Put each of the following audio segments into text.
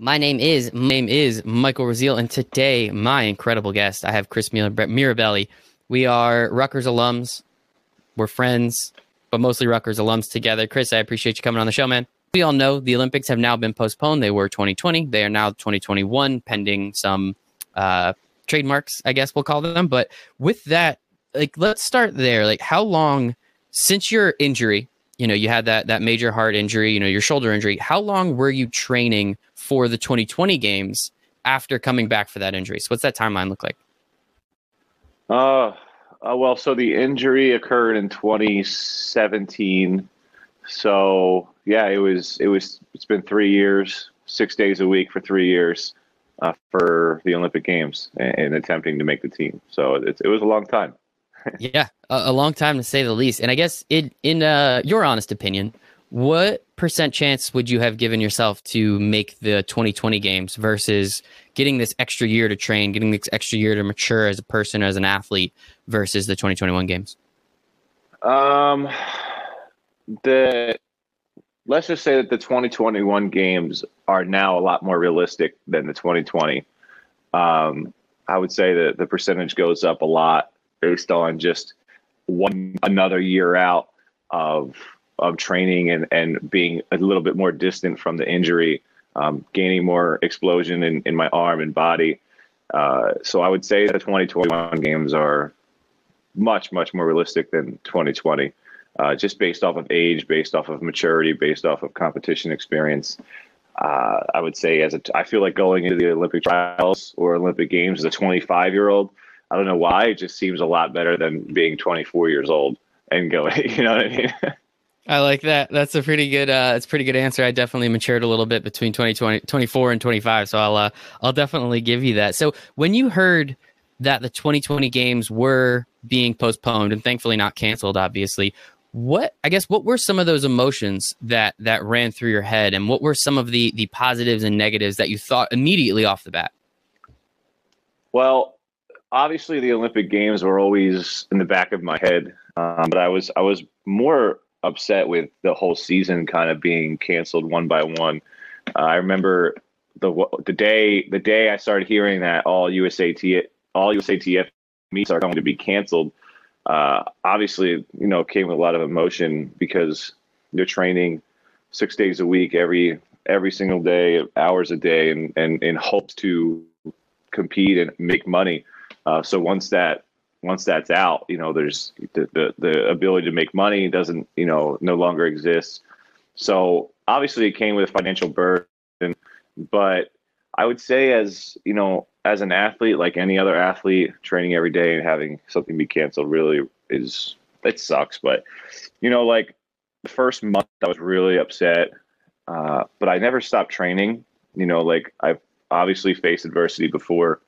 My name is my name is Michael Raziel, and today my incredible guest I have Chris Mirabelli. We are Rutgers alums. We're friends, but mostly Rutgers alums together. Chris, I appreciate you coming on the show, man. We all know the Olympics have now been postponed. They were 2020. They are now 2021, pending some uh, trademarks, I guess we'll call them. But with that, like, let's start there. Like, how long since your injury? You know, you had that that major heart injury. You know, your shoulder injury. How long were you training for the 2020 games after coming back for that injury? So, what's that timeline look like? Uh, uh, well, so the injury occurred in 2017. So yeah, it was it was it's been three years, six days a week for three years uh, for the Olympic Games and, and, attempting to make the team. So it, it was a long time. Yeah, a, a, long time to say the least. And I guess in in uh, your honest opinion, what percent chance would you have given yourself to make the 2020 games versus getting this extra year to train, getting this extra year to mature as a person, as an athlete, versus the 2021 games? Um, the let's just say that the 2021 games are now a lot more realistic than the 2020. Um, I would say that the percentage goes up a lot based on just one another year out of of training and, and being a little bit more distant from the injury, um, gaining more explosion in, in my arm and body. Uh, so I would say the 2021 games are much, much more realistic than 2020, uh, just based off of age, based off of maturity, based off of competition experience. Uh, I would say as a, I feel like going into the Olympic trials or Olympic games as a 25 year old, I don't know why it just seems a lot better than being 24 years old and going, you know what I mean? I like that. That's a pretty good. Uh, it's pretty good answer. I definitely matured a little bit between 2020, 24 and 25. So I'll, uh, I'll definitely give you that. So when you heard that the 2020 games were being postponed and thankfully not canceled, obviously, what I guess what were some of those emotions that that ran through your head, and what were some of the the positives and negatives that you thought immediately off the bat? Well, obviously the Olympic Games were always in the back of my head, um, but I was I was more upset with the whole season kind of being canceled one by one. Uh, I remember the the day the day I started hearing that all USAT all USATF meets are going to be canceled. Uh, obviously, you know, came with a lot of emotion because you're training six days a week, every every single day, hours a day, and and in hopes to compete and make money. Uh, so once that once that's out, you know, there's the, the, the ability to make money doesn't, you know, no longer exists. So obviously it came with a financial burden, but I would say as, you know, as an athlete, like any other athlete, training every day and having something be canceled really is, it sucks. But, you know, like the first month I was really upset, uh, but I never stopped training. You know, like I've obviously faced adversity before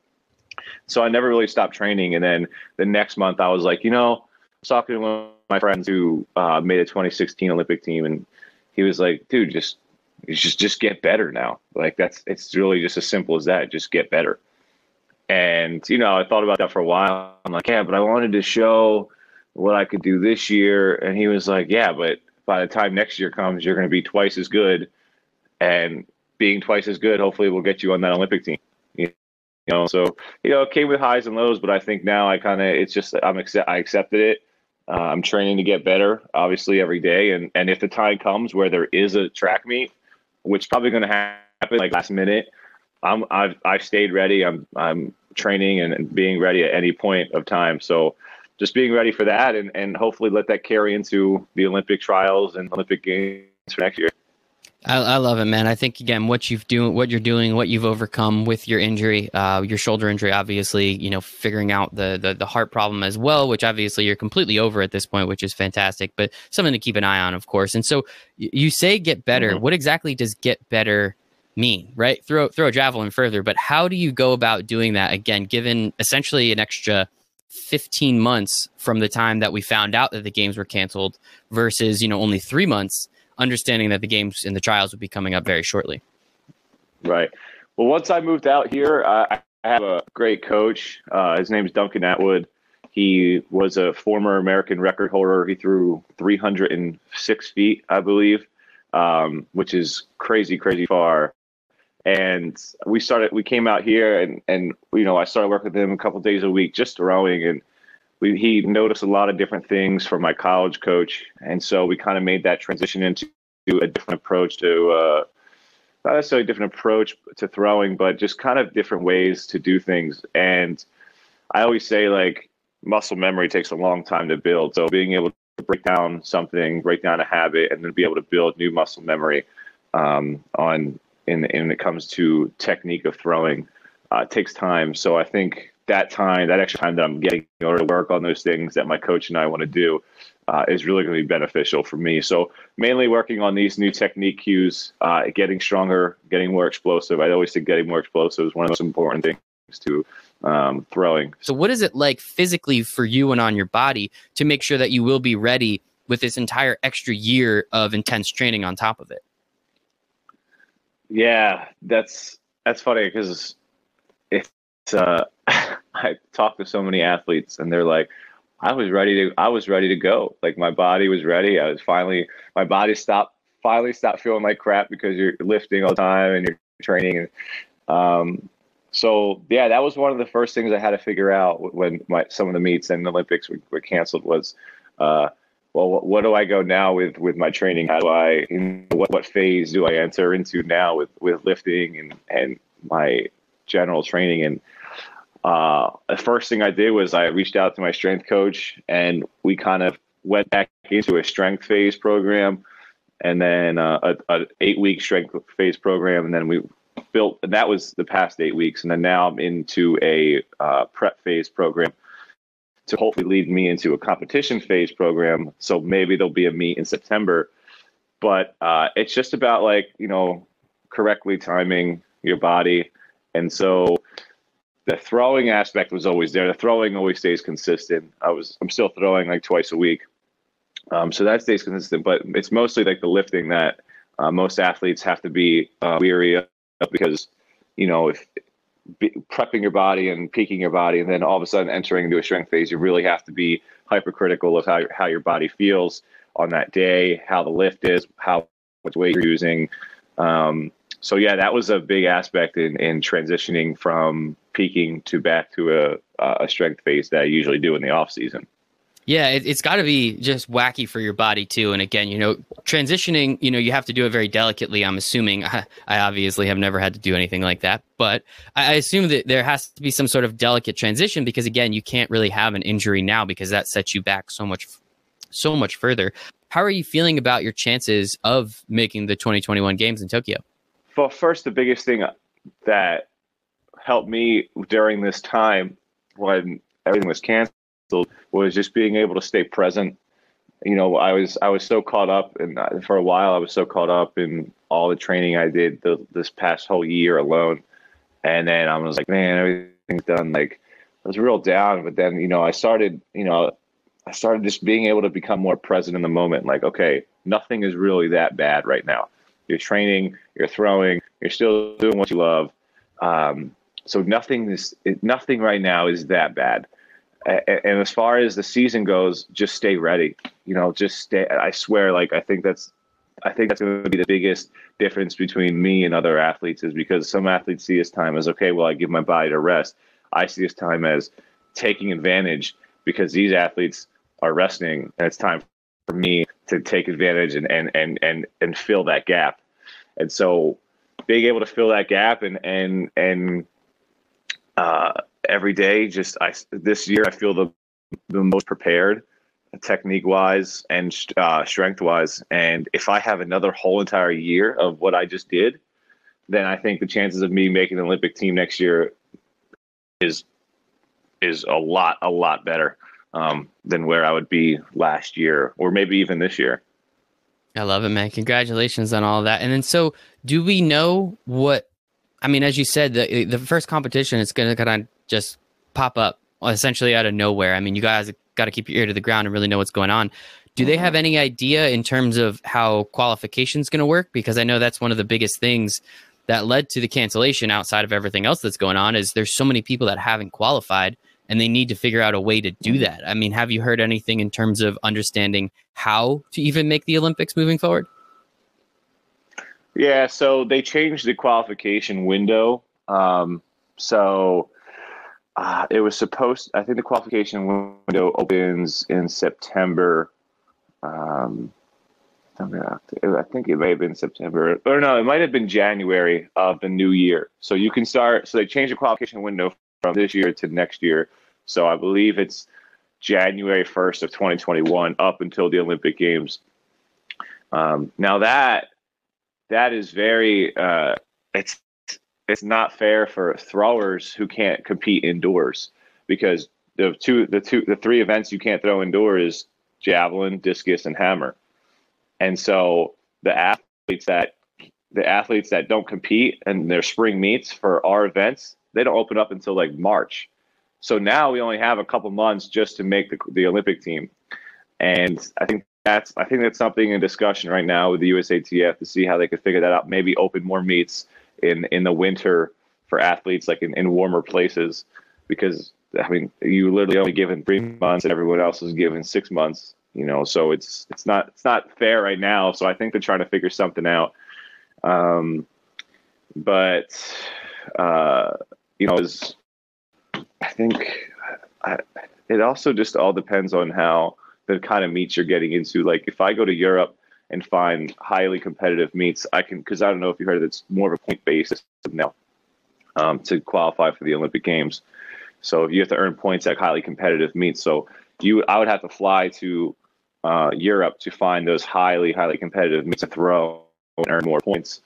so I never really stopped training. And then the next month, I was like, you know, I was talking to one of my friends who uh, made a 2016 Olympic team, and he was like, dude, just just just get better now. Like that's it's really just as simple as that. Just get better. And you know, I thought about that for a while. I'm like, yeah, but I wanted to show what I could do this year. And he was like, yeah, but by the time next year comes, you're going to be twice as good. And being twice as good, hopefully, will get you on that Olympic team you know so you know it came with highs and lows but i think now i kind of it's just i'm accept i accepted it. Uh, i'm training to get better obviously every day and and if the time comes where there is a track meet which probably going to happen like last minute i'm i've i've stayed ready. I'm i'm training and, and being ready at any point of time. So just being ready for that and and hopefully let that carry into the olympic trials and olympic games for next year I, I, love it, man. I think again, what you've doing, what you're doing, what you've overcome with your injury, uh, your shoulder injury, obviously, you know, figuring out the, the the heart problem as well, which obviously you're completely over at this point, which is fantastic. But something to keep an eye on, of course. And so you say get better. Mm-hmm. What exactly does get better mean? Right? Throw throw a javelin further, but how do you go about doing that? Again, given essentially an extra 15 months from the time that we found out that the games were canceled versus you know only three months understanding that the games and the trials would be coming up very shortly. Right. Well, once I moved out here, I, I have a great coach. Uh, his name is Duncan Atwood. He was a former American record holder. He threw 306 feet, I believe, um, which is crazy, crazy far. and we started. We came out here, and and you know, I started working with him a couple days a week, just throwing, and we, he noticed a lot of different things from my college coach, and so we kind of made that transition into a different approach to. Uh, not necessarily a different approach to throwing, but just kind of different ways to do things. And I always say, like, muscle memory takes a long time to build. So being able to break down something, break down a habit, and then be able to build new muscle memory um, on in, in when it comes to technique of throwing uh, takes time. So I think that time, that extra time that I'm getting in order to work on those things that my coach and I want to do, uh, is really going to be beneficial for me. So mainly working on these new technique cues, uh, getting stronger, getting more explosive. I always say getting more explosive is one of the most important things to um, throwing. So what is it like physically for you and on your body to make sure that you will be ready with this entire extra year of intense training on top of it? Yeah, that's that's funny because it's uh, I talk to so many athletes and they're like, I was ready to I was ready to go. Like my body was ready. I was finally my body stopped finally stopped feeling like crap because you're lifting all the time and you're training and um so yeah, that was one of the first things I had to figure out when my some of the meets and the Olympics were, were canceled was uh well what, what, do I go now with with my training? How do I what what phase do I enter into now with with lifting and and my general training and uh, the first thing I did was I reached out to my strength coach and we kind of went back into a strength phase program and then uh, a, a, eight week strength phase program. And then we built, and that was the past eight weeks. And then now I'm into a uh, prep phase program to hopefully lead me into a competition phase program. So maybe there'll be a meet in September. But uh, it's just about like, you know, correctly timing your body. And so the throwing aspect was always there. The throwing always stays consistent. I was I'm still throwing like twice a week, um, so that stays consistent. But it's mostly like the lifting that uh, most athletes have to be uh, weary of because you know if be, prepping your body and peaking your body, and then all of a sudden entering into a strength phase, you really have to be hypercritical of how how your body feels on that day, how the lift is, how much weight you're using. Um, so yeah, that was a big aspect in in transitioning from peaking to back to a a strength phase that I usually do in the off season. Yeah, it, has got to be just wacky for your body too. And again, you know, transitioning, you know, you have to do it very delicately. I'm assuming. I, I obviously have never had to do anything like that, but I, I, assume that there has to be some sort of delicate transition because again, you can't really have an injury now because that sets you back so much, so much further. How are you feeling about your chances of making the 2021 games in Tokyo? Well, first, the biggest thing that helped me during this time when everything was canceled was just being able to stay present. You know, I was I was so caught up, and for a while I was so caught up in all the training I did the, this past whole year alone, and then I was like, man, everything's done. Like I was real down, but then you know I started, you know, I started just being able to become more present in the moment. Like, okay, nothing is really that bad right now. You're training, you're throwing, you're still doing what you love. Um, so nothing is nothing right now is that bad. And as far as the season goes, just stay ready. You know, just stay. I swear, like I think that's, I think that's going to be the biggest difference between me and other athletes is because some athletes see this time as okay, well, I give my body to rest. I see this time as taking advantage because these athletes are resting, and it's time for me to take advantage and and and and and fill that gap. And so, being able to fill that gap and and and uh, every day. Just I this year I feel the the most prepared, technique wise and uh, strength wise. And if I have another whole entire year of what I just did, then I think the chances of me making the Olympic team next year is is a lot a lot better um, than where I would be last year or maybe even this year. I love it, man. Congratulations on all that. And then, so do we know what I mean, as you said, the the first competition is going to kind of just pop up essentially out of nowhere. I mean, you guys got to keep your ear to the ground and really know what's going on. Do they have any idea in terms of how qualification is going to work? Because I know that's one of the biggest things that led to the cancellation outside of everything else that's going on is there's so many people that haven't qualified and they need to figure out a way to do that. I mean, have you heard anything in terms of understanding how to even make the Olympics moving forward? Yeah, so they changed the qualification window. Um, so uh, it was supposed. I think the qualification window opens in September. Um, I think it may have been September, or no, it might have been January of the new year. So you can start. So they changed the qualification window from this year to next year. So I believe it's January first of 2021 up until the Olympic Games. Um, now that that is very uh, it's it's not fair for throwers who can't compete indoors because the two the two the three events you can't throw indoors is javelin, discus, and hammer. And so the athletes that the athletes that don't compete and their spring meets for our events, they don't open up until like March. So now we only have a couple months just to make the, the Olympic team. And I think that's I think that's something in discussion right now with the USATF to see how they could figure that out. Maybe open more meets in in the winter for athletes, like in, in warmer places, because I mean you literally only given three months and everyone else is given six months. You know, so it's it's not it's not fair right now. So I think they're trying to figure something out. Um, but uh, you know, is I think I, it also just all depends on how the kind of meets you're getting into. Like if I go to Europe and find highly competitive meets, I can because I don't know if you heard it, it's more of a point basis now um, to qualify for the Olympic Games. So if you have to earn points at highly competitive meets. So you, I would have to fly to uh, Europe to find those highly, highly competitive meets to throw and earn more points.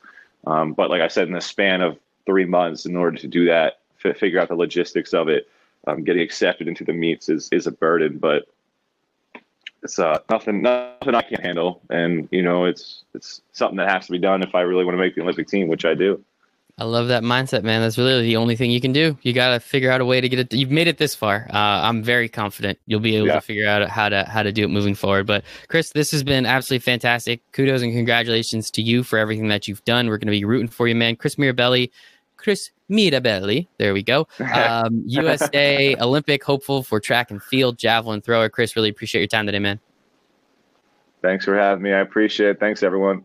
Um, but like I said, in the span of three months, in order to do that, f- figure out the logistics of it, um, getting accepted into the meets is is a burden. But it's uh, nothing nothing I can't handle, and you know it's it's something that has to be done if I really want to make the Olympic team, which I do. I love that mindset, man. That's really the only thing you can do. You got to figure out a way to get it. You've made it this far. Uh, I'm very confident you'll be able yeah. to figure out how to how to do it moving forward. But Chris, this has been absolutely fantastic. Kudos and congratulations to you for everything that you've done. We're going to be rooting for you, man. Chris Mirabelli, Chris Mirabelli. There we go. Um, USA Olympic hopeful for track and field javelin thrower. Chris, really appreciate your time today, man. Thanks for having me. I appreciate it. Thanks, everyone.